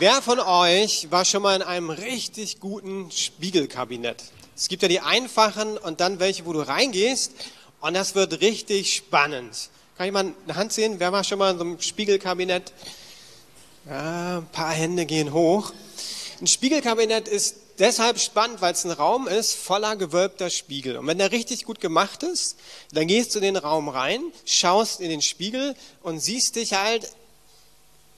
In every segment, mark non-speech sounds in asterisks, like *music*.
Wer von euch war schon mal in einem richtig guten Spiegelkabinett? Es gibt ja die einfachen und dann welche, wo du reingehst und das wird richtig spannend. Kann ich mal eine Hand sehen? Wer war schon mal in so einem Spiegelkabinett? Ja, ein paar Hände gehen hoch. Ein Spiegelkabinett ist deshalb spannend, weil es ein Raum ist voller gewölbter Spiegel. Und wenn der richtig gut gemacht ist, dann gehst du in den Raum rein, schaust in den Spiegel und siehst dich halt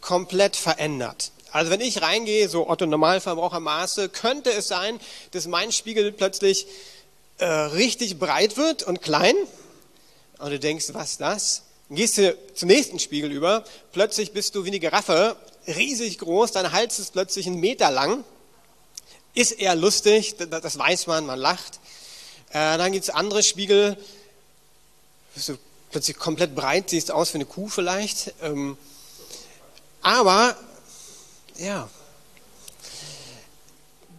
komplett verändert. Also wenn ich reingehe, so Otto Normalverbrauchermaße, könnte es sein, dass mein Spiegel plötzlich äh, richtig breit wird und klein. Und du denkst, was ist das? Dann gehst du zum nächsten Spiegel über, plötzlich bist du wie eine Giraffe, riesig groß, dein Hals ist plötzlich einen Meter lang. Ist eher lustig, das weiß man, man lacht. Äh, dann gibt es andere Spiegel, du plötzlich komplett breit, siehst aus wie eine Kuh vielleicht. Ähm, aber ja.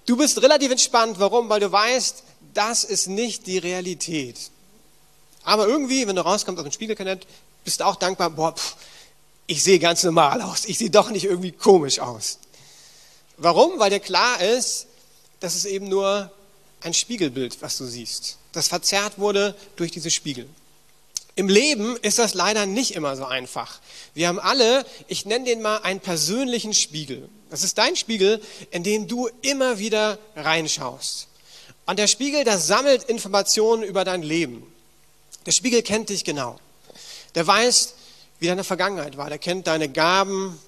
Du bist relativ entspannt. Warum? Weil du weißt, das ist nicht die Realität. Aber irgendwie, wenn du rauskommst aus dem Spiegelkabinett, bist du auch dankbar, boah, pff, ich sehe ganz normal aus. Ich sehe doch nicht irgendwie komisch aus. Warum? Weil dir klar ist, dass es eben nur ein Spiegelbild, was du siehst. Das verzerrt wurde durch diese Spiegel. Im Leben ist das leider nicht immer so einfach. Wir haben alle, ich nenne den mal einen persönlichen Spiegel. Das ist dein Spiegel, in den du immer wieder reinschaust. Und der Spiegel, der sammelt Informationen über dein Leben. Der Spiegel kennt dich genau. Der weiß, wie deine Vergangenheit war. Der kennt deine Gaben,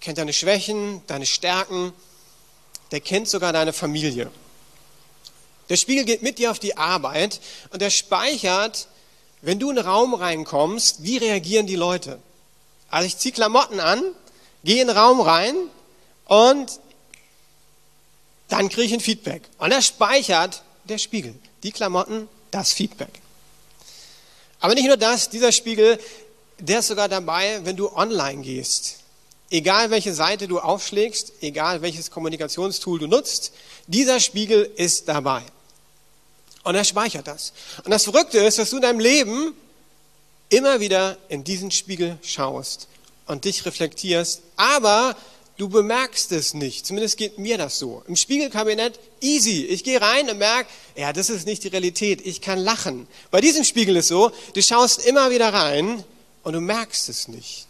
kennt deine Schwächen, deine Stärken. Der kennt sogar deine Familie. Der Spiegel geht mit dir auf die Arbeit und der speichert wenn du in einen Raum reinkommst, wie reagieren die Leute? Also ich ziehe Klamotten an, gehe in den Raum rein und dann kriege ich ein Feedback. Und er speichert der Spiegel, die Klamotten, das Feedback. Aber nicht nur das, dieser Spiegel, der ist sogar dabei, wenn du online gehst. Egal welche Seite du aufschlägst, egal welches Kommunikationstool du nutzt, dieser Spiegel ist dabei. Und er speichert das. Und das Verrückte ist, dass du in deinem Leben immer wieder in diesen Spiegel schaust und dich reflektierst, aber du bemerkst es nicht. Zumindest geht mir das so. Im Spiegelkabinett easy. Ich gehe rein und merke, ja, das ist nicht die Realität. Ich kann lachen. Bei diesem Spiegel ist so, du schaust immer wieder rein und du merkst es nicht.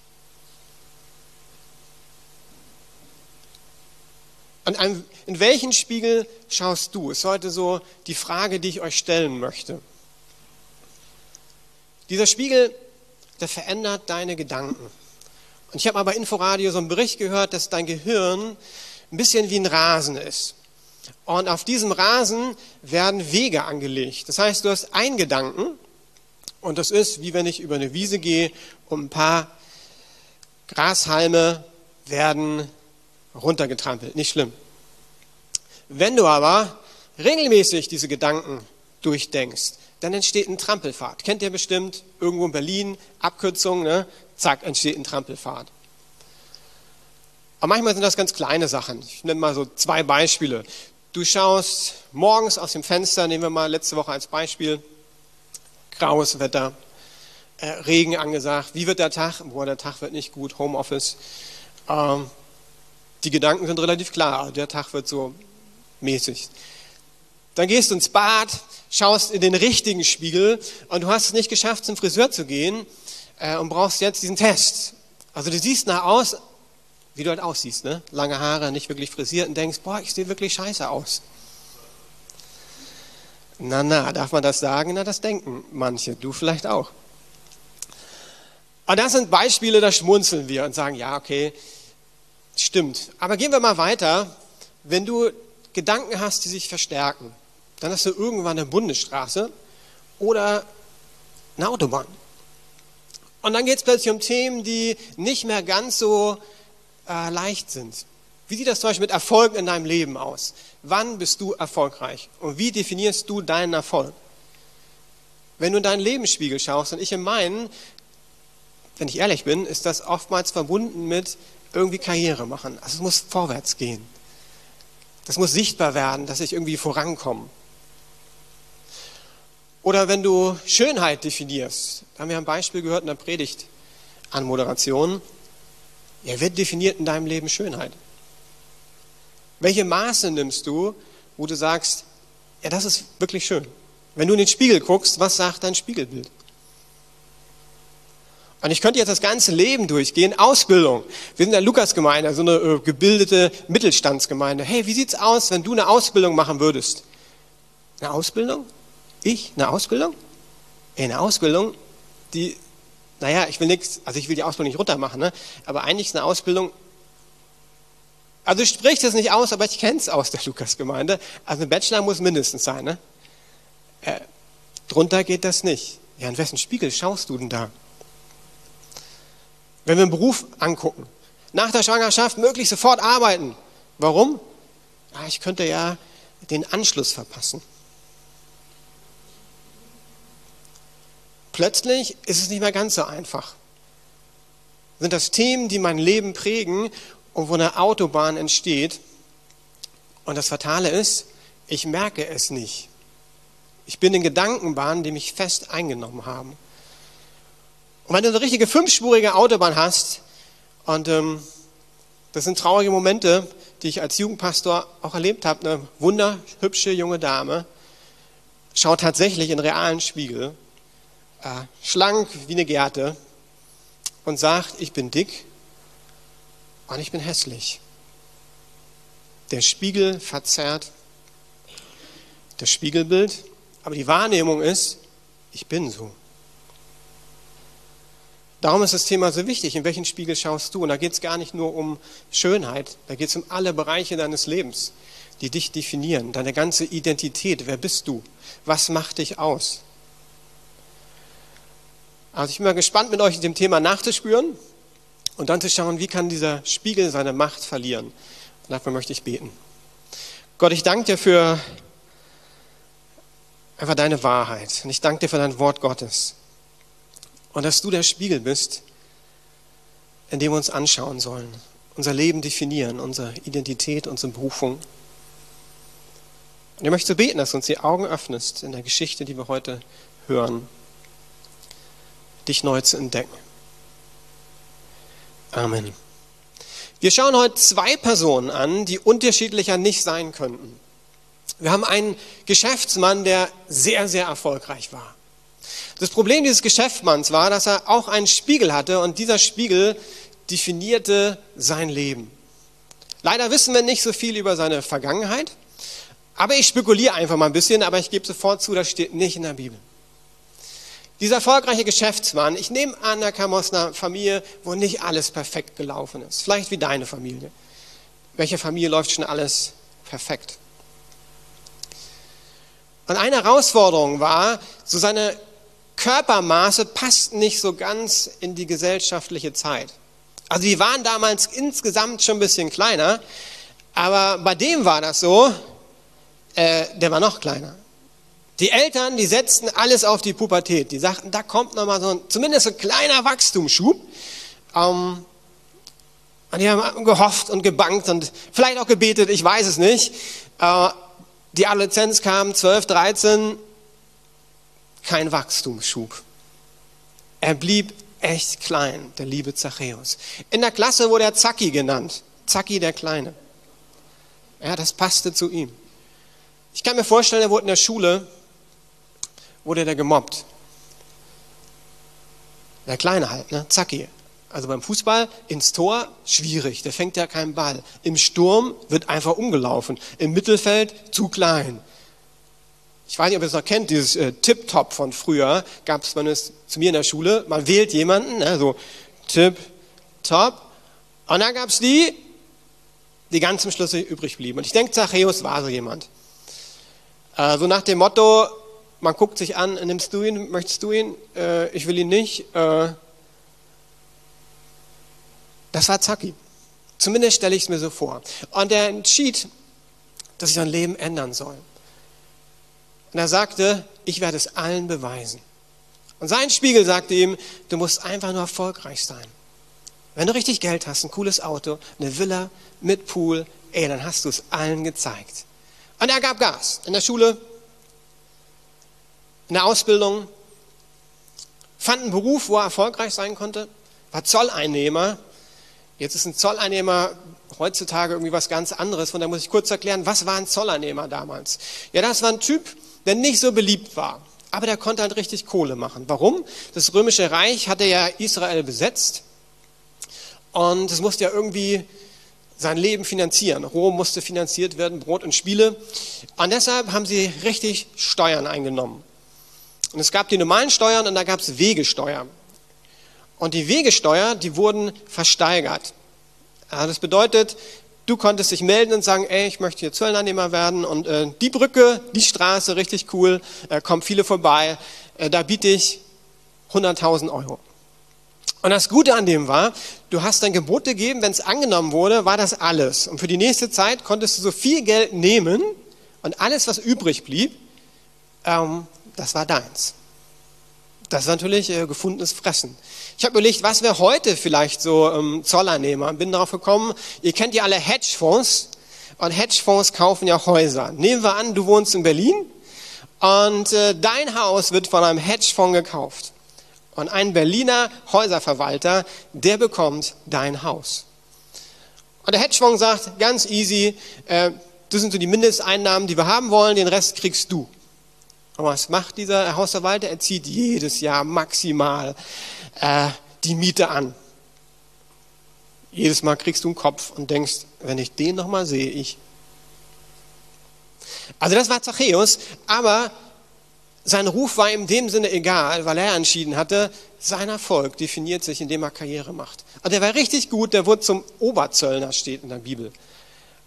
Und in welchen Spiegel schaust du? Ist heute so die Frage, die ich euch stellen möchte. Dieser Spiegel, der verändert deine Gedanken. Und ich habe mal bei Inforadio so einen Bericht gehört, dass dein Gehirn ein bisschen wie ein Rasen ist. Und auf diesem Rasen werden Wege angelegt. Das heißt, du hast einen Gedanken und das ist, wie wenn ich über eine Wiese gehe und ein paar Grashalme werden runtergetrampelt. Nicht schlimm. Wenn du aber regelmäßig diese Gedanken durchdenkst, dann entsteht ein Trampelfahrt. Kennt ihr bestimmt irgendwo in Berlin, Abkürzung, ne? zack, entsteht ein Trampelfahrt. Aber manchmal sind das ganz kleine Sachen. Ich nenne mal so zwei Beispiele. Du schaust morgens aus dem Fenster, nehmen wir mal letzte Woche als Beispiel, graues Wetter, äh, Regen angesagt. Wie wird der Tag? Boah, der Tag wird nicht gut, Homeoffice. Ähm, die Gedanken sind relativ klar. Der Tag wird so mäßig. Dann gehst du ins Bad, schaust in den richtigen Spiegel und du hast es nicht geschafft, zum Friseur zu gehen äh, und brauchst jetzt diesen Test. Also du siehst nach aus, wie du halt aussiehst, ne? lange Haare, nicht wirklich frisiert und denkst, boah, ich sehe wirklich scheiße aus. Na, na, darf man das sagen? Na, das denken manche, du vielleicht auch. Und das sind Beispiele, da schmunzeln wir und sagen, ja, okay, stimmt. Aber gehen wir mal weiter. Wenn du Gedanken hast, die sich verstärken, dann hast du irgendwann eine Bundesstraße oder eine Autobahn. Und dann geht es plötzlich um Themen, die nicht mehr ganz so äh, leicht sind. Wie sieht das zum Beispiel mit Erfolg in deinem Leben aus? Wann bist du erfolgreich? Und wie definierst du deinen Erfolg? Wenn du in deinen Lebensspiegel schaust und ich in meinen, wenn ich ehrlich bin, ist das oftmals verbunden mit irgendwie Karriere machen. Also es muss vorwärts gehen. Das muss sichtbar werden, dass ich irgendwie vorankomme. Oder wenn du Schönheit definierst, da haben wir ein Beispiel gehört in der Predigt an Moderation. Ja, wer definiert in deinem Leben Schönheit? Welche Maße nimmst du, wo du sagst, ja, das ist wirklich schön? Wenn du in den Spiegel guckst, was sagt dein Spiegelbild? Und ich könnte jetzt das ganze Leben durchgehen. Ausbildung. Wir sind in der Lukas-Gemeinde, so eine äh, gebildete Mittelstandsgemeinde. Hey, wie sieht's aus, wenn du eine Ausbildung machen würdest? Eine Ausbildung? Ich? Eine Ausbildung? Eine Ausbildung, die, naja, ich will nichts, also ich will die Ausbildung nicht runtermachen, ne? aber eigentlich ist eine Ausbildung, also ich spreche das nicht aus, aber ich kenne es aus der Lukas-Gemeinde. Also ein Bachelor muss mindestens sein. Ne? Äh, drunter geht das nicht. Ja, in wessen Spiegel schaust du denn da? Wenn wir einen Beruf angucken, nach der Schwangerschaft möglichst sofort arbeiten. Warum? Ja, ich könnte ja den Anschluss verpassen. Plötzlich ist es nicht mehr ganz so einfach. Sind das Themen, die mein Leben prägen und wo eine Autobahn entsteht? Und das Fatale ist, ich merke es nicht. Ich bin in Gedankenbahnen, die mich fest eingenommen haben. Und wenn du eine richtige fünfspurige Autobahn hast, und ähm, das sind traurige Momente, die ich als Jugendpastor auch erlebt habe, eine wunderhübsche junge Dame schaut tatsächlich in realen Spiegel, äh, schlank wie eine Gerte und sagt, ich bin dick und ich bin hässlich. Der Spiegel verzerrt das Spiegelbild, aber die Wahrnehmung ist, ich bin so. Darum ist das Thema so wichtig. In welchen Spiegel schaust du? Und da geht es gar nicht nur um Schönheit, da geht es um alle Bereiche deines Lebens, die dich definieren, deine ganze Identität. Wer bist du? Was macht dich aus? Also ich bin mal gespannt, mit euch in dem Thema nachzuspüren und dann zu schauen, wie kann dieser Spiegel seine Macht verlieren. Und dafür möchte ich beten. Gott, ich danke dir für einfach deine Wahrheit. Und ich danke dir für dein Wort Gottes. Und dass du der Spiegel bist, in dem wir uns anschauen sollen, unser Leben definieren, unsere Identität, unsere Berufung. Und ich möchte beten, dass du uns die Augen öffnest in der Geschichte, die wir heute hören, dich neu zu entdecken. Amen. Wir schauen heute zwei Personen an, die unterschiedlicher nicht sein könnten. Wir haben einen Geschäftsmann, der sehr, sehr erfolgreich war. Das Problem dieses Geschäftsmanns war, dass er auch einen Spiegel hatte und dieser Spiegel definierte sein Leben. Leider wissen wir nicht so viel über seine Vergangenheit, aber ich spekuliere einfach mal ein bisschen, aber ich gebe sofort zu, das steht nicht in der Bibel. Dieser erfolgreiche Geschäftsmann, ich nehme an, er kam aus einer Familie, wo nicht alles perfekt gelaufen ist. Vielleicht wie deine Familie. Welche Familie läuft schon alles perfekt? Und eine Herausforderung war, so seine Körpermaße passten nicht so ganz in die gesellschaftliche Zeit. Also die waren damals insgesamt schon ein bisschen kleiner, aber bei dem war das so, äh, der war noch kleiner. Die Eltern, die setzten alles auf die Pubertät. Die sagten, da kommt nochmal so ein, zumindest ein kleiner Wachstumsschub. Ähm, und die haben gehofft und gebankt und vielleicht auch gebetet, ich weiß es nicht. Äh, die Adoleszenz kam 12, 13, kein Wachstumsschub. Er blieb echt klein, der liebe Zachäus. In der Klasse wurde er Zacki genannt. Zacki der Kleine. Ja, das passte zu ihm. Ich kann mir vorstellen, er wurde in der Schule, wurde er gemobbt. Der Kleine halt, ne? Zacki. Also beim Fußball ins Tor schwierig, der fängt ja keinen Ball. Im Sturm wird einfach umgelaufen. Im Mittelfeld zu klein. Ich weiß nicht, ob ihr es noch kennt, dieses äh, Tip-Top von früher, gab es zu mir in der Schule. Man wählt jemanden, ne, so Tip-Top. Und dann gab es die, die ganz zum Schluss übrig blieben. Und ich denke, Zachäus war so jemand. Äh, so nach dem Motto, man guckt sich an, nimmst du ihn, möchtest du ihn? Äh, ich will ihn nicht. Äh, das war Zacki. Zumindest stelle ich es mir so vor. Und er entschied, dass ich sein Leben ändern soll. Und er sagte, ich werde es allen beweisen. Und sein Spiegel sagte ihm, du musst einfach nur erfolgreich sein. Wenn du richtig Geld hast, ein cooles Auto, eine Villa mit Pool, ey, dann hast du es allen gezeigt. Und er gab Gas. In der Schule eine Ausbildung, fand einen Beruf, wo er erfolgreich sein konnte, war Zolleinnehmer. Jetzt ist ein Zolleinnehmer heutzutage irgendwie was ganz anderes. Von da muss ich kurz erklären, was war ein Zolleinnehmer damals? Ja, das war ein Typ, der nicht so beliebt war. Aber der konnte halt richtig Kohle machen. Warum? Das römische Reich hatte ja Israel besetzt. Und es musste ja irgendwie sein Leben finanzieren. Rom musste finanziert werden, Brot und Spiele. Und deshalb haben sie richtig Steuern eingenommen. Und es gab die normalen Steuern und da gab es Wegesteuer. Und die Wegesteuer, die wurden versteigert. Das bedeutet, du konntest dich melden und sagen, ey, ich möchte hier Zöllnernehmer werden und äh, die Brücke, die Straße, richtig cool, äh, kommen viele vorbei, äh, da biete ich 100.000 Euro. Und das Gute an dem war, du hast dein Gebot gegeben, wenn es angenommen wurde, war das alles. Und für die nächste Zeit konntest du so viel Geld nehmen und alles, was übrig blieb, ähm, das war deins. Das war natürlich äh, gefundenes Fressen. Ich habe überlegt, was wäre heute vielleicht so ähm, Zolleinnehmer. Bin darauf gekommen, ihr kennt ja alle Hedgefonds. Und Hedgefonds kaufen ja Häuser. Nehmen wir an, du wohnst in Berlin und äh, dein Haus wird von einem Hedgefonds gekauft. Und ein Berliner Häuserverwalter, der bekommt dein Haus. Und der Hedgefonds sagt, ganz easy, äh, das sind so die Mindesteinnahmen, die wir haben wollen, den Rest kriegst du. Und was macht dieser Hausverwalter? Er zieht jedes Jahr maximal äh, die Miete an. Jedes Mal kriegst du einen Kopf und denkst, wenn ich den nochmal sehe, ich. Also das war Zachäus, aber sein Ruf war in dem Sinne egal, weil er entschieden hatte, sein Erfolg definiert sich, indem er Karriere macht. Und der war richtig gut, der wurde zum Oberzöllner, steht in der Bibel.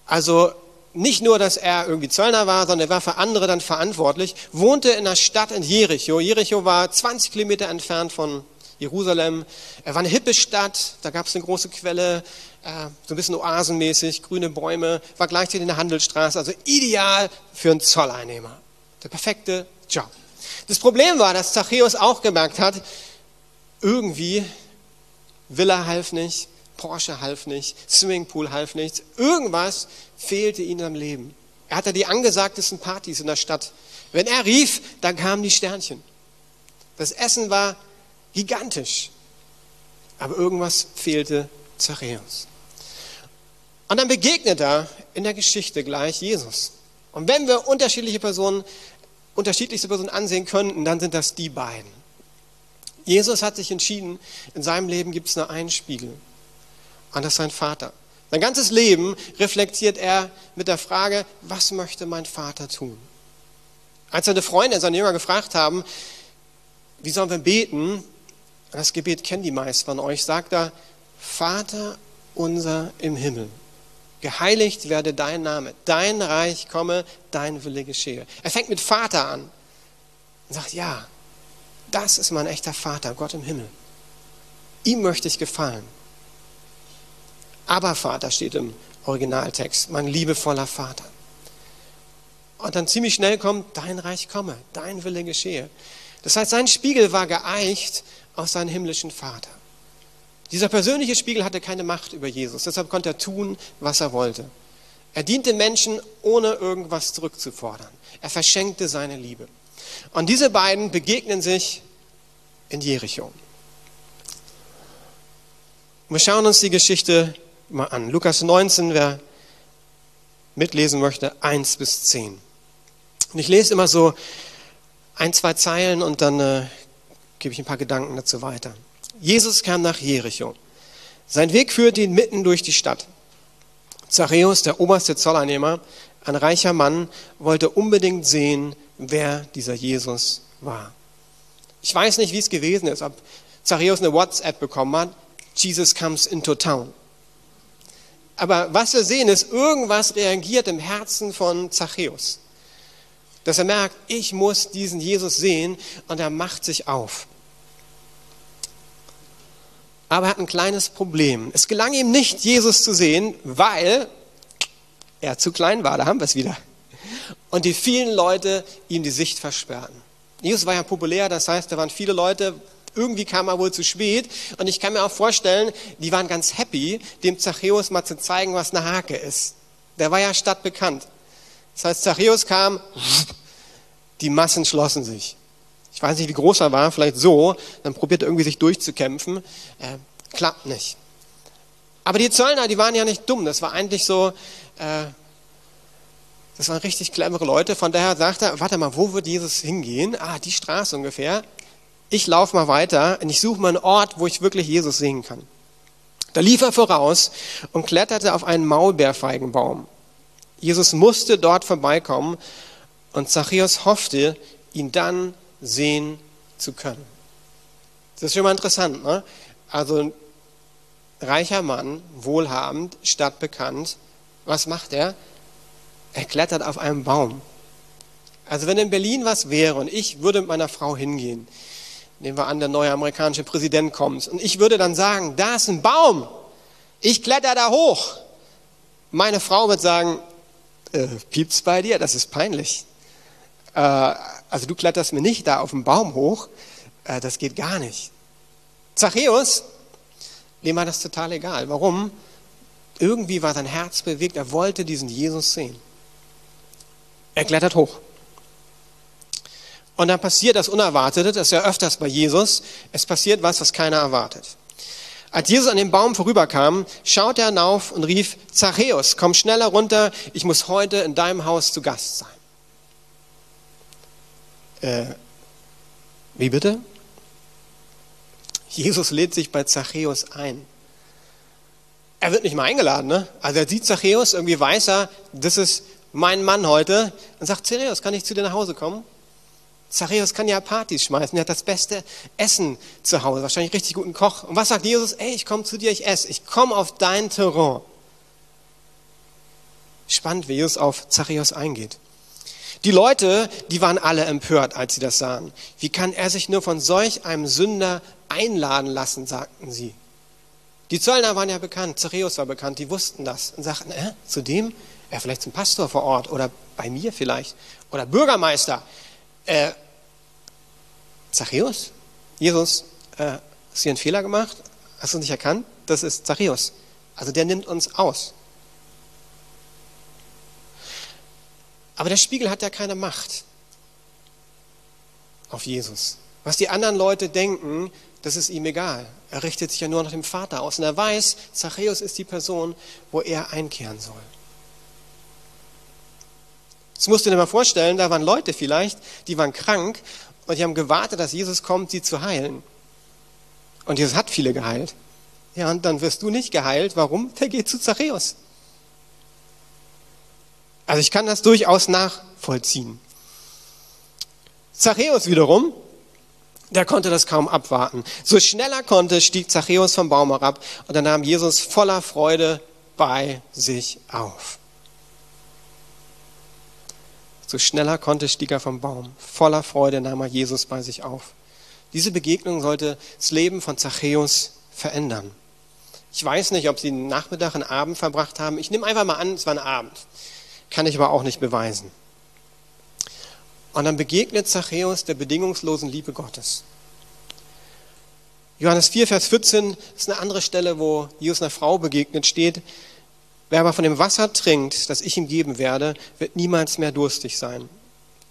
Also nicht nur, dass er irgendwie Zöllner war, sondern er war für andere dann verantwortlich, wohnte in einer Stadt in Jericho. Jericho war 20 Kilometer entfernt von Jerusalem. Er war eine hippe Stadt, da gab es eine große Quelle, äh, so ein bisschen oasenmäßig, grüne Bäume, war gleichzeitig eine Handelsstraße, also ideal für einen Zolleinnehmer. Der perfekte Job. Das Problem war, dass Zachäus auch gemerkt hat, irgendwie Villa half nicht, Porsche half nicht, Swimmingpool half nichts, irgendwas fehlte ihm am Leben. Er hatte die angesagtesten Partys in der Stadt. Wenn er rief, dann kamen die Sternchen. Das Essen war gigantisch. Aber irgendwas fehlte Zachäus. Und dann begegnet er in der Geschichte gleich Jesus. Und wenn wir unterschiedliche Personen, unterschiedlichste Personen ansehen könnten, dann sind das die beiden. Jesus hat sich entschieden, in seinem Leben gibt es nur einen Spiegel. Und das ist sein Vater. Sein ganzes Leben reflektiert er mit der Frage, was möchte mein Vater tun? Als seine Freunde, seine Jünger gefragt haben, wie sollen wir beten, das Gebet kennen die meisten von euch, sagt er, Vater unser im Himmel, geheiligt werde dein Name, dein Reich komme, dein Wille geschehe. Er fängt mit Vater an und sagt, ja, das ist mein echter Vater, Gott im Himmel. Ihm möchte ich gefallen. Aber Vater steht im Originaltext, mein liebevoller Vater. Und dann ziemlich schnell kommt, dein Reich komme, dein Wille geschehe. Das heißt, sein Spiegel war geeicht aus seinem himmlischen Vater. Dieser persönliche Spiegel hatte keine Macht über Jesus, deshalb konnte er tun, was er wollte. Er diente Menschen, ohne irgendwas zurückzufordern. Er verschenkte seine Liebe. Und diese beiden begegnen sich in Jericho. Wir schauen uns die Geschichte mal an. Lukas 19, wer mitlesen möchte, 1 bis 10. Und ich lese immer so ein, zwei Zeilen und dann äh, gebe ich ein paar Gedanken dazu weiter. Jesus kam nach Jericho. Sein Weg führte ihn mitten durch die Stadt. Zachäus, der oberste Zolleinnehmer, ein reicher Mann, wollte unbedingt sehen, wer dieser Jesus war. Ich weiß nicht, wie es gewesen ist, ob Zachäus eine WhatsApp bekommen hat, Jesus comes into town. Aber was wir sehen ist, irgendwas reagiert im Herzen von Zachäus. Dass er merkt, ich muss diesen Jesus sehen und er macht sich auf. Aber er hat ein kleines Problem. Es gelang ihm nicht, Jesus zu sehen, weil er zu klein war. Da haben wir es wieder. Und die vielen Leute ihm die Sicht versperrten. Jesus war ja populär, das heißt, da waren viele Leute, irgendwie kam er wohl zu spät. Und ich kann mir auch vorstellen, die waren ganz happy, dem Zachäus mal zu zeigen, was eine Hake ist. Der war ja stadtbekannt. Das heißt, Zachäus kam, die Massen schlossen sich. Ich weiß nicht, wie groß er war, vielleicht so. Dann probiert er irgendwie sich durchzukämpfen. Äh, klappt nicht. Aber die Zöllner, die waren ja nicht dumm. Das war eigentlich so, äh, das waren richtig clevere Leute. Von daher sagt er, warte mal, wo wird Jesus hingehen? Ah, die Straße ungefähr. Ich laufe mal weiter und ich suche mal einen Ort, wo ich wirklich Jesus sehen kann. Da lief er voraus und kletterte auf einen Maulbeerfeigenbaum. Jesus musste dort vorbeikommen und Zachäus hoffte, ihn dann sehen zu können. Das ist schon mal interessant. Ne? Also reicher Mann, wohlhabend, stadtbekannt. Was macht er? Er klettert auf einen Baum. Also wenn in Berlin was wäre und ich würde mit meiner Frau hingehen, nehmen wir an, der neue amerikanische Präsident kommt und ich würde dann sagen, da ist ein Baum, ich kletter da hoch. Meine Frau wird sagen, äh, piept's bei dir, das ist peinlich. Äh, also du kletterst mir nicht da auf den Baum hoch, äh, das geht gar nicht. Zachäus, dem war das total egal. Warum? Irgendwie war sein Herz bewegt, er wollte diesen Jesus sehen. Er klettert hoch. Und dann passiert das Unerwartete, das ist ja öfters bei Jesus, es passiert was, was keiner erwartet. Als Jesus an dem Baum vorüberkam, schaute er hinauf und rief, Zachäus, komm schneller runter, ich muss heute in deinem Haus zu Gast sein. Äh, wie bitte? Jesus lädt sich bei Zachäus ein. Er wird nicht mal eingeladen, ne? Also er sieht Zachäus, irgendwie weiß er, das ist mein Mann heute, und sagt, Zachäus, kann ich zu dir nach Hause kommen? Zachäus kann ja Partys schmeißen, er hat das beste Essen zu Hause, wahrscheinlich richtig guten Koch. Und was sagt Jesus? Ey, ich komme zu dir, ich esse, ich komme auf dein Terrain. Spannend, wie Jesus auf Zachäus eingeht. Die Leute, die waren alle empört, als sie das sahen. Wie kann er sich nur von solch einem Sünder einladen lassen, sagten sie. Die Zöllner waren ja bekannt, Zachäus war bekannt, die wussten das und sagten, äh, zu dem, ja, vielleicht zum Pastor vor Ort oder bei mir vielleicht oder Bürgermeister. Äh, Zachäus? Jesus, äh, hast du einen Fehler gemacht? Hast du nicht erkannt? Das ist Zachäus. Also der nimmt uns aus. Aber der Spiegel hat ja keine Macht auf Jesus. Was die anderen Leute denken, das ist ihm egal. Er richtet sich ja nur nach dem Vater aus. Und er weiß, Zachäus ist die Person, wo er einkehren soll. Das musst du dir mal vorstellen, da waren Leute vielleicht, die waren krank und die haben gewartet, dass Jesus kommt, sie zu heilen. Und Jesus hat viele geheilt. Ja, und dann wirst du nicht geheilt. Warum? Der geht zu Zachäus. Also ich kann das durchaus nachvollziehen. Zachäus wiederum, der konnte das kaum abwarten. So schnell er konnte, stieg Zachäus vom Baum herab und dann nahm Jesus voller Freude bei sich auf. So schneller konnte, stieg er vom Baum. Voller Freude nahm er Jesus bei sich auf. Diese Begegnung sollte das Leben von Zachäus verändern. Ich weiß nicht, ob sie einen Nachmittag, einen Abend verbracht haben. Ich nehme einfach mal an, es war ein Abend. Kann ich aber auch nicht beweisen. Und dann begegnet Zachäus der bedingungslosen Liebe Gottes. Johannes 4, Vers 14 ist eine andere Stelle, wo Jesus einer Frau begegnet steht. Wer aber von dem Wasser trinkt, das ich ihm geben werde, wird niemals mehr durstig sein.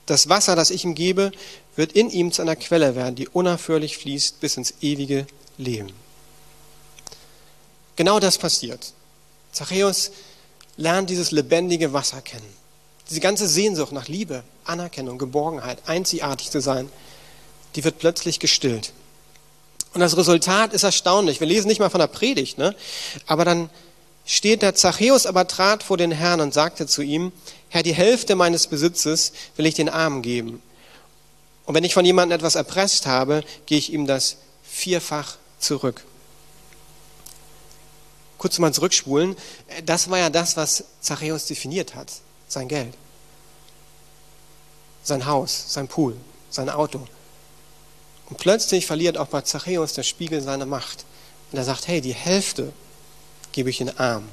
Das Wasser, das ich ihm gebe, wird in ihm zu einer Quelle werden, die unaufhörlich fließt bis ins ewige Leben. Genau das passiert. Zachäus lernt dieses lebendige Wasser kennen. Diese ganze Sehnsucht nach Liebe, Anerkennung, Geborgenheit, einzigartig zu sein, die wird plötzlich gestillt. Und das Resultat ist erstaunlich. Wir lesen nicht mal von der Predigt, ne? aber dann steht da, Zachäus aber trat vor den Herrn und sagte zu ihm, Herr, die Hälfte meines Besitzes will ich den Armen geben. Und wenn ich von jemandem etwas erpresst habe, gehe ich ihm das vierfach zurück. Kurz mal zurückspulen. Das war ja das, was Zachäus definiert hat. Sein Geld. Sein Haus, sein Pool, sein Auto. Und plötzlich verliert auch bei Zachäus der Spiegel seine Macht. Und er sagt, hey, die Hälfte gebe ich den Arm.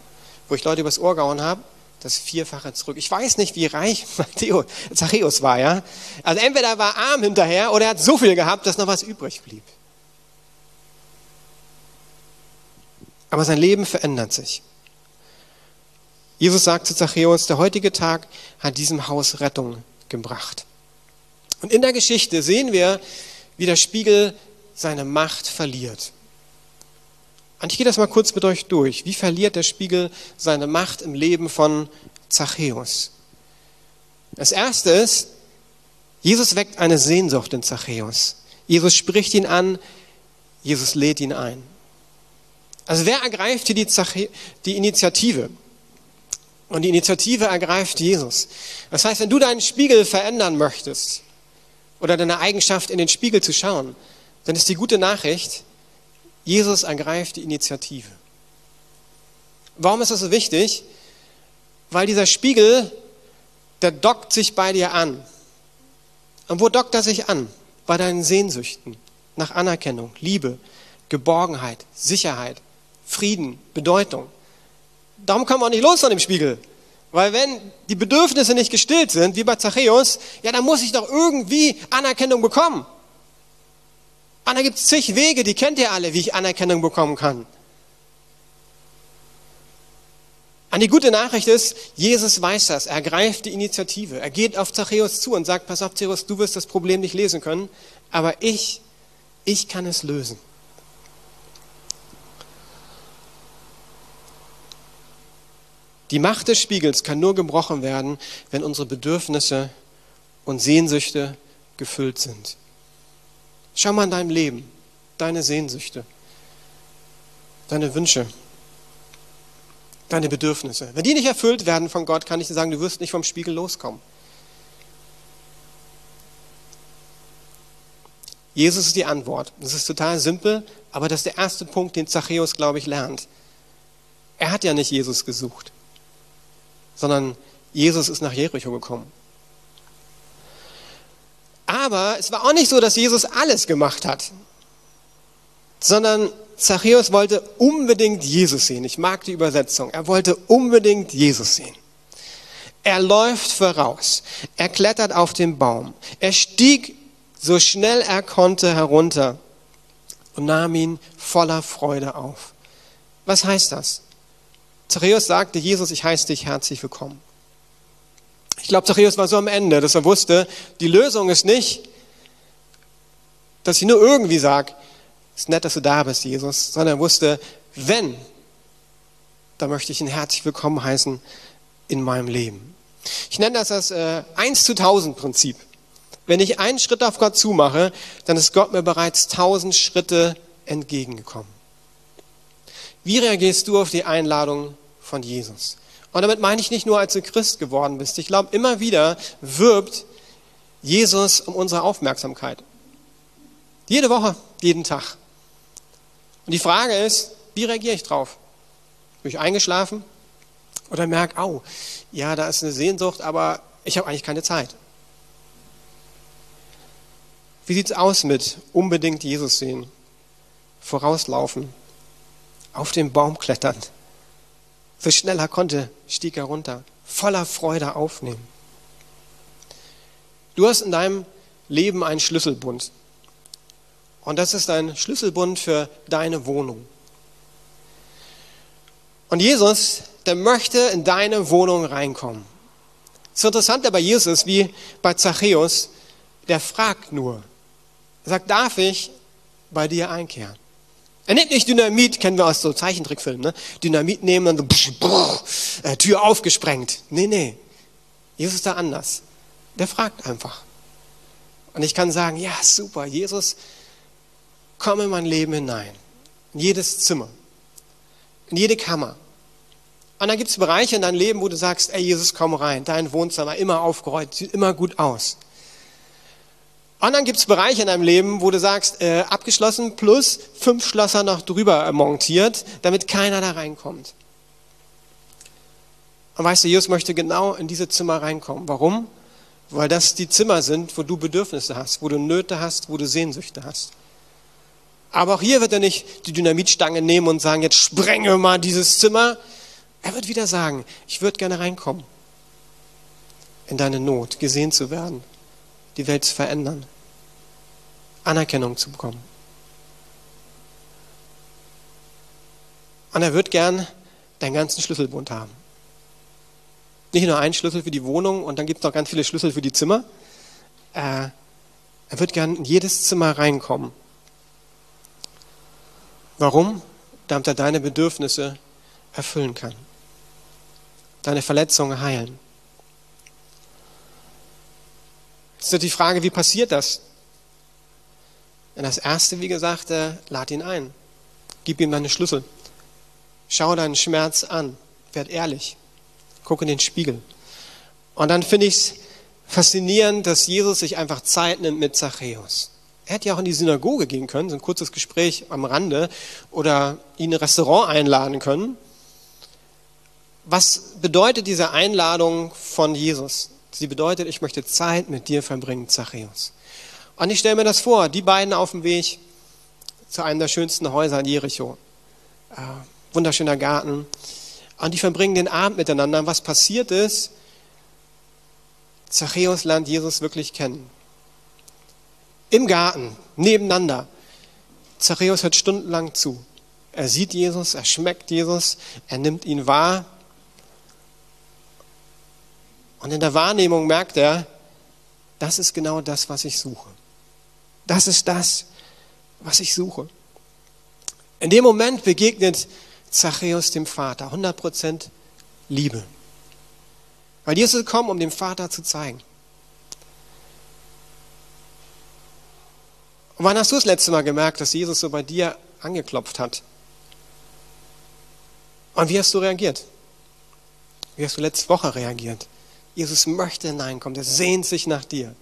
Wo ich Leute übers Ohr gehauen habe, das Vierfache zurück. Ich weiß nicht, wie reich *laughs* Matthäus, Zachäus war, ja. Also entweder war arm hinterher oder er hat so viel gehabt, dass noch was übrig blieb. Aber sein Leben verändert sich. Jesus sagt zu Zachäus, der heutige Tag hat diesem Haus Rettung gebracht. Und in der Geschichte sehen wir, wie der Spiegel seine Macht verliert. Und ich gehe das mal kurz mit euch durch. Wie verliert der Spiegel seine Macht im Leben von Zachäus? Das erste ist, Jesus weckt eine Sehnsucht in Zachäus. Jesus spricht ihn an, Jesus lädt ihn ein. Also wer ergreift hier die, Zache die Initiative? Und die Initiative ergreift Jesus. Das heißt, wenn du deinen Spiegel verändern möchtest oder deine Eigenschaft in den Spiegel zu schauen, dann ist die gute Nachricht, Jesus ergreift die Initiative. Warum ist das so wichtig? Weil dieser Spiegel, der dockt sich bei dir an. Und wo dockt er sich an? Bei deinen Sehnsüchten nach Anerkennung, Liebe, Geborgenheit, Sicherheit, Frieden, Bedeutung. Darum kommen wir auch nicht los von dem Spiegel. Weil wenn die Bedürfnisse nicht gestillt sind, wie bei Zachäus, ja, dann muss ich doch irgendwie Anerkennung bekommen. Und da gibt es zig Wege, die kennt ihr alle, wie ich Anerkennung bekommen kann. Und die gute Nachricht ist, Jesus weiß das. Er greift die Initiative. Er geht auf Zachäus zu und sagt, pass auf, Zachäus, du wirst das Problem nicht lesen können, aber ich, ich kann es lösen. Die Macht des Spiegels kann nur gebrochen werden, wenn unsere Bedürfnisse und Sehnsüchte gefüllt sind. Schau mal in deinem Leben, deine Sehnsüchte, deine Wünsche, deine Bedürfnisse. Wenn die nicht erfüllt werden von Gott, kann ich dir sagen, du wirst nicht vom Spiegel loskommen. Jesus ist die Antwort. Das ist total simpel, aber das ist der erste Punkt, den Zachäus, glaube ich, lernt. Er hat ja nicht Jesus gesucht sondern Jesus ist nach Jericho gekommen. Aber es war auch nicht so, dass Jesus alles gemacht hat, sondern Zachäus wollte unbedingt Jesus sehen. Ich mag die Übersetzung. Er wollte unbedingt Jesus sehen. Er läuft voraus. Er klettert auf den Baum. Er stieg so schnell er konnte herunter und nahm ihn voller Freude auf. Was heißt das? Zachäus sagte, Jesus, ich heiße dich herzlich willkommen. Ich glaube, Zachäus war so am Ende, dass er wusste, die Lösung ist nicht, dass ich nur irgendwie sage, es ist nett, dass du da bist, Jesus, sondern er wusste, wenn, dann möchte ich ihn herzlich willkommen heißen in meinem Leben. Ich nenne das das äh, 1 zu 1000 Prinzip. Wenn ich einen Schritt auf Gott zumache, dann ist Gott mir bereits 1000 Schritte entgegengekommen. Wie reagierst du auf die Einladung von Jesus? Und damit meine ich nicht nur, als du Christ geworden bist. Ich glaube, immer wieder wirbt Jesus um unsere Aufmerksamkeit. Jede Woche, jeden Tag. Und die Frage ist, wie reagiere ich drauf? Bin ich eingeschlafen? Oder merke, au, ja, da ist eine Sehnsucht, aber ich habe eigentlich keine Zeit. Wie sieht es aus mit unbedingt Jesus sehen, vorauslaufen, auf den Baum klettern. So schnell er konnte, stieg er runter, voller Freude aufnehmen. Du hast in deinem Leben einen Schlüsselbund. Und das ist ein Schlüsselbund für deine Wohnung. Und Jesus, der möchte in deine Wohnung reinkommen. Es ist interessant bei Jesus, wie bei Zachäus, der fragt nur. Sagt, darf ich bei dir einkehren? Er nimmt nicht Dynamit, kennen wir aus so Zeichentrickfilmen, ne? Dynamit nehmen und so, brr, brr, äh, Tür aufgesprengt. Nee, nee. Jesus ist da anders. Der fragt einfach. Und ich kann sagen, ja, super, Jesus, komm in mein Leben hinein. In jedes Zimmer. In jede Kammer. Und dann gibt es Bereiche in deinem Leben, wo du sagst, ey Jesus, komm rein. Dein Wohnzimmer immer aufgeräumt, sieht immer gut aus. Und dann gibt es Bereiche in deinem Leben, wo du sagst, äh, abgeschlossen plus fünf Schlösser noch drüber montiert, damit keiner da reinkommt. Und weißt du, Jesus möchte genau in diese Zimmer reinkommen. Warum? Weil das die Zimmer sind, wo du Bedürfnisse hast, wo du Nöte hast, wo du Sehnsüchte hast. Aber auch hier wird er nicht die Dynamitstange nehmen und sagen, jetzt sprenge mal dieses Zimmer. Er wird wieder sagen, ich würde gerne reinkommen. In deine Not, gesehen zu werden die Welt zu verändern, Anerkennung zu bekommen. Und er wird gern deinen ganzen Schlüsselbund haben. Nicht nur einen Schlüssel für die Wohnung und dann gibt es noch ganz viele Schlüssel für die Zimmer. Äh, Er wird gern in jedes Zimmer reinkommen. Warum? Damit er deine Bedürfnisse erfüllen kann. Deine Verletzungen heilen. Jetzt ist die Frage, wie passiert das? Und das Erste, wie gesagt, äh, lad ihn ein. Gib ihm deine Schlüssel. Schau deinen Schmerz an. Werd ehrlich. Guck in den Spiegel. Und dann finde ich es faszinierend, dass Jesus sich einfach Zeit nimmt mit Zachäus. Er hätte ja auch in die Synagoge gehen können, so ein kurzes Gespräch am Rande, oder ihn in ein Restaurant einladen können. Was bedeutet diese Einladung von Jesus? Sie bedeutet, ich möchte Zeit mit dir verbringen, Zachäus. Und ich stelle mir das vor, die beiden auf dem Weg zu einem der schönsten Häuser in Jericho. Äh, wunderschöner Garten. Und die verbringen den Abend miteinander. Und was passiert ist, Zachäus lernt Jesus wirklich kennen. Im Garten, nebeneinander. Zachäus hört stundenlang zu. Er sieht Jesus, er schmeckt Jesus, er nimmt ihn wahr. Und in der Wahrnehmung merkt er, das ist genau das, was ich suche. Das ist das, was ich suche. In dem Moment begegnet Zachäus dem Vater, 100% Liebe. Weil Jesus gekommen, um dem Vater zu zeigen. Und wann hast du das letzte Mal gemerkt, dass Jesus so bei dir angeklopft hat? Und wie hast du reagiert? Wie hast du letzte Woche reagiert? Jesus möchte hineinkommen, er sehnt sich nach dir.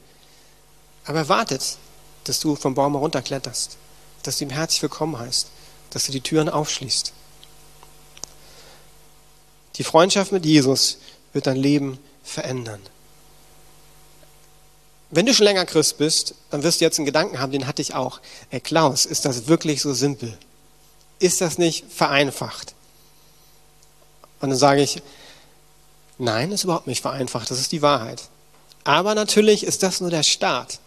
Aber er wartet, dass du vom Baum herunterkletterst, dass du ihm herzlich willkommen heißt, dass du die Türen aufschließt. Die Freundschaft mit Jesus wird dein Leben verändern. Wenn du schon länger Christ bist, dann wirst du jetzt einen Gedanken haben, den hatte ich auch. Ey Klaus, ist das wirklich so simpel? Ist das nicht vereinfacht? Und dann sage ich, nein, ist überhaupt nicht vereinfacht, das ist die Wahrheit. Aber natürlich ist das nur der Start.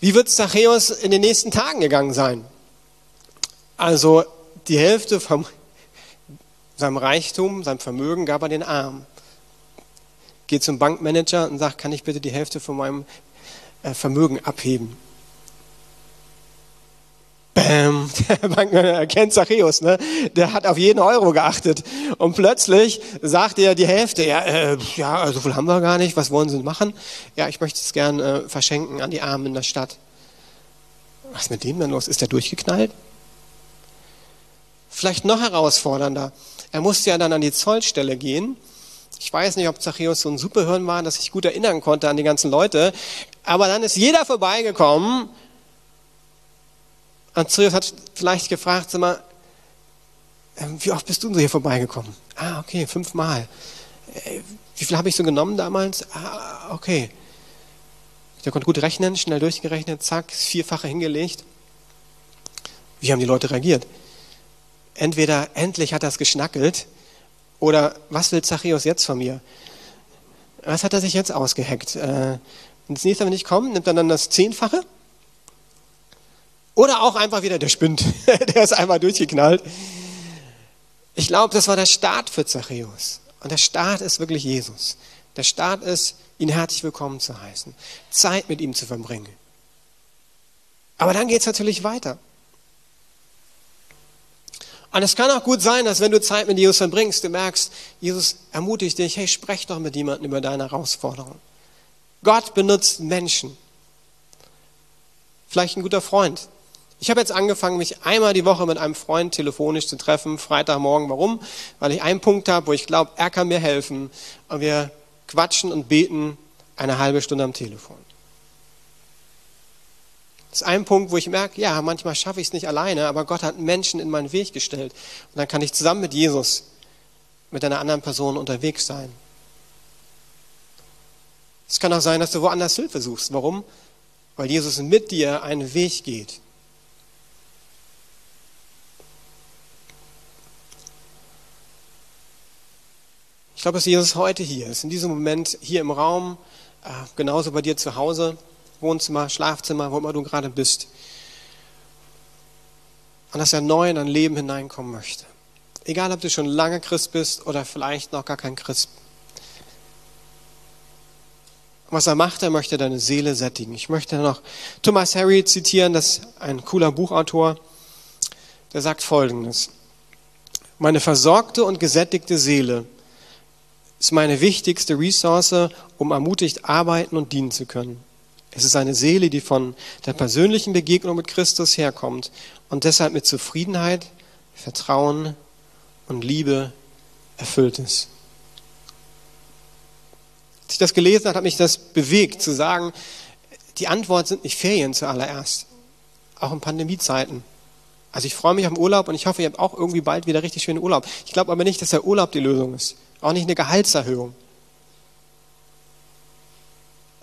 Wie wird Zachäus in den nächsten Tagen gegangen sein? Also die Hälfte vom seinem Reichtum, seinem Vermögen gab er den Armen. Geht zum Bankmanager und sagt, kann ich bitte die Hälfte von meinem äh, Vermögen abheben? Bäm, der Bankmanager erkennt Zachäus, ne? der hat auf jeden Euro geachtet. Und plötzlich sagt er die Hälfte, ja, äh, ja, so viel haben wir gar nicht, was wollen Sie machen? Ja, ich möchte es gern äh, verschenken an die Armen in der Stadt. Was ist mit dem denn los? Ist der durchgeknallt? Vielleicht noch herausfordernder. Er musste ja dann an die Zollstelle gehen. Ich weiß nicht, ob Zachäus so ein Superhirn war, dass ich gut erinnern konnte an die ganzen Leute. Aber dann ist jeder vorbeigekommen. Und Zachäus hat vielleicht gefragt, sag mal, ähm, wie oft bist du hier vorbeigekommen? Ah, okay, fünfmal. Äh, wie viel habe ich so genommen damals? Ah, okay. Der konnte gut rechnen, schnell durchgerechnet, zack, vierfache hingelegt. Wie haben die Leute reagiert? entweder endlich hat er es geschnackelt oder was will Zachäus jetzt von mir? Was hat er sich jetzt ausgeheckt? Äh, das nächste Mal, wenn ich komme, nimmt er dann das Zehnfache? Oder auch einfach wieder der spinnt. *laughs* der ist einmal durchgeknallt. Ich glaube, das war der Start für Zachäus. Und der Start ist wirklich Jesus. Der Start ist, ihn herzlich willkommen zu heißen, Zeit mit ihm zu verbringen. Aber dann geht es natürlich weiter. Und es kann auch gut sein, dass wenn du Zeit mit Jesus verbringst, du merkst, Jesus ermutigt dich, hey, sprech doch mit jemandem über deine Herausforderung. Gott benutzt Menschen. Vielleicht ein guter Freund. Ich habe jetzt angefangen, mich einmal die Woche mit einem Freund telefonisch zu treffen, Freitagmorgen. Warum? Weil ich einen Punkt habe, wo ich glaube, er kann mir helfen. Und wir quatschen und beten eine halbe Stunde am Telefon. Das ist ein Punkt, wo ich merke, ja, manchmal schaffe ich es nicht alleine, aber Gott hat Menschen in meinen Weg gestellt. Und dann kann ich zusammen mit Jesus, mit einer anderen Person unterwegs sein. Es kann auch sein, dass du woanders Hilfe suchst. Warum? Weil Jesus mit dir einen Weg geht. Glaube, dass Jesus heute hier ist, in diesem Moment hier im Raum, äh, genauso bei dir zu Hause. Wohnzimmer, Schlafzimmer, wo immer du gerade bist. Und dass er neu in dein Leben hineinkommen möchte. Egal, ob du schon lange Christ bist oder vielleicht noch gar kein Christ. Was er macht, er möchte deine Seele sättigen. Ich möchte noch Thomas Harry zitieren, das ist ein cooler Buchautor, der sagt Folgendes. Meine versorgte und gesättigte Seele ist meine wichtigste Ressource, um ermutigt arbeiten und dienen zu können. Es ist eine Seele, die von der persönlichen Begegnung mit Christus herkommt und deshalb mit Zufriedenheit, Vertrauen und Liebe erfüllt ist. Als ich das gelesen habe, hat mich das bewegt, zu sagen, die Antwort sind nicht Ferien zuallererst, auch in Pandemiezeiten. Also ich freue mich am Urlaub und ich hoffe, ihr habt auch irgendwie bald wieder richtig schönen Urlaub. Ich glaube aber nicht, dass der Urlaub die Lösung ist. Auch nicht eine Gehaltserhöhung.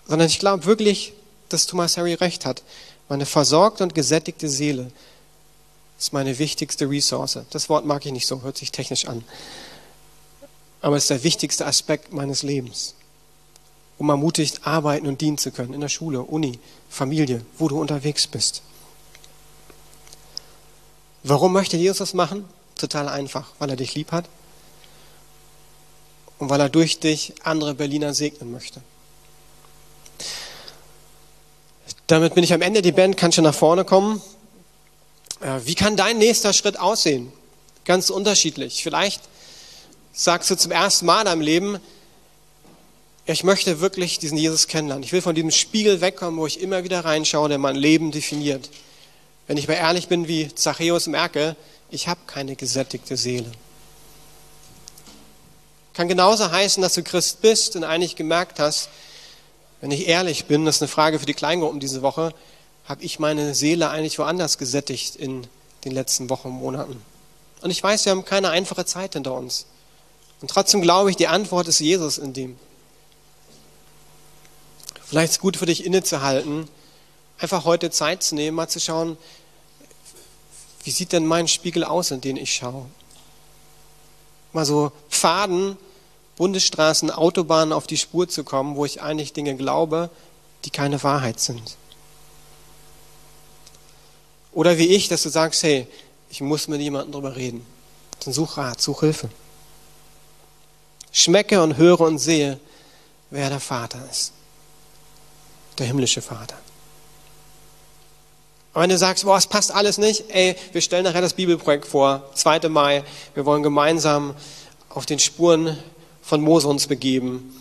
Sondern ich glaube wirklich, dass Thomas Harry recht hat. Meine versorgte und gesättigte Seele ist meine wichtigste Ressource. Das Wort mag ich nicht so, hört sich technisch an. Aber es ist der wichtigste Aspekt meines Lebens, um ermutigt arbeiten und dienen zu können in der Schule, Uni, Familie, wo du unterwegs bist. Warum möchte Jesus das machen? Total einfach, weil er dich lieb hat und weil er durch dich andere Berliner segnen möchte. Damit bin ich am Ende. Die Band kann schon nach vorne kommen. Äh, wie kann dein nächster Schritt aussehen? Ganz unterschiedlich. Vielleicht sagst du zum ersten Mal in deinem Leben, ich möchte wirklich diesen Jesus kennenlernen. Ich will von diesem Spiegel wegkommen, wo ich immer wieder reinschaue, der mein Leben definiert. Wenn ich mal ehrlich bin, wie Zachäus merke, ich habe keine gesättigte Seele. Kann genauso heißen, dass du Christ bist und eigentlich gemerkt hast, wenn ich ehrlich bin, das ist eine Frage für die Kleingruppen diese Woche, habe ich meine Seele eigentlich woanders gesättigt in den letzten Wochen und Monaten. Und ich weiß, wir haben keine einfache Zeit hinter uns. Und trotzdem glaube ich, die Antwort ist Jesus in dem. Vielleicht ist es gut für dich innezuhalten, einfach heute Zeit zu nehmen, mal zu schauen, wie sieht denn mein Spiegel aus, in den ich schaue. Mal so Pfaden Bundesstraßen, Autobahnen auf die Spur zu kommen, wo ich eigentlich Dinge glaube, die keine Wahrheit sind. Oder wie ich, dass du sagst, hey, ich muss mit jemandem drüber reden. Dann such Rat, such Hilfe. Schmecke und höre und sehe, wer der Vater ist. Der himmlische Vater. Und wenn du sagst, boah, es passt alles nicht, ey, wir stellen nachher das Bibelprojekt vor, 2. Mai, wir wollen gemeinsam auf den Spuren von Mose uns begeben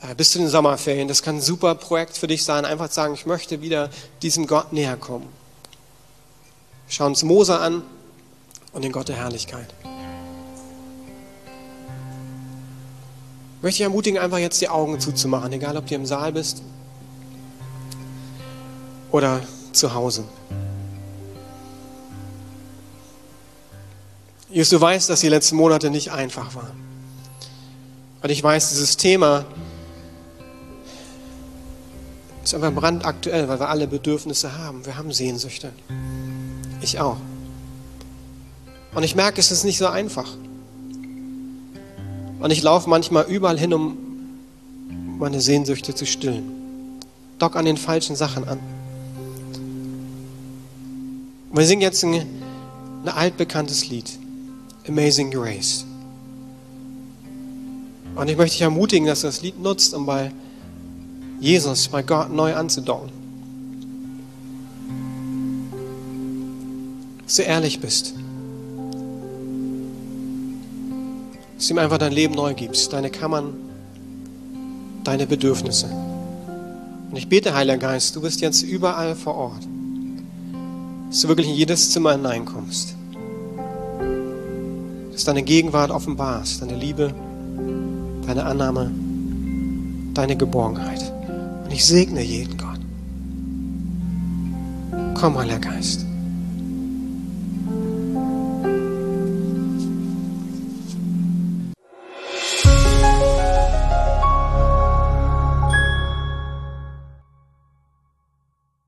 äh, bis zu den Sommerferien. Das kann ein super Projekt für dich sein, einfach sagen, ich möchte wieder diesem Gott näher kommen. Schau uns Mose an und den Gott der Herrlichkeit. Ich möchte dich ermutigen, einfach jetzt die Augen zuzumachen, egal ob du im Saal bist oder zu Hause. Jesus, du weißt, dass die letzten Monate nicht einfach waren. Und ich weiß, dieses Thema ist einfach brandaktuell, weil wir alle Bedürfnisse haben. Wir haben Sehnsüchte. Ich auch. Und ich merke, es ist nicht so einfach. Und ich laufe manchmal überall hin, um meine Sehnsüchte zu stillen. Dock an den falschen Sachen an. Wir singen jetzt ein, ein altbekanntes Lied. Amazing Grace. Und ich möchte dich ermutigen, dass du das Lied nutzt, um bei Jesus, bei Gott neu anzudocken. Dass du ehrlich bist. Dass du ihm einfach dein Leben neu gibst, deine Kammern, deine Bedürfnisse. Und ich bete, Heiliger Geist, du bist jetzt überall vor Ort. Dass du wirklich in jedes Zimmer hineinkommst. Dass deine Gegenwart offenbarst, deine Liebe deine Annahme, deine Geborgenheit. Und ich segne jeden Gott. Komm, Heiliger Geist.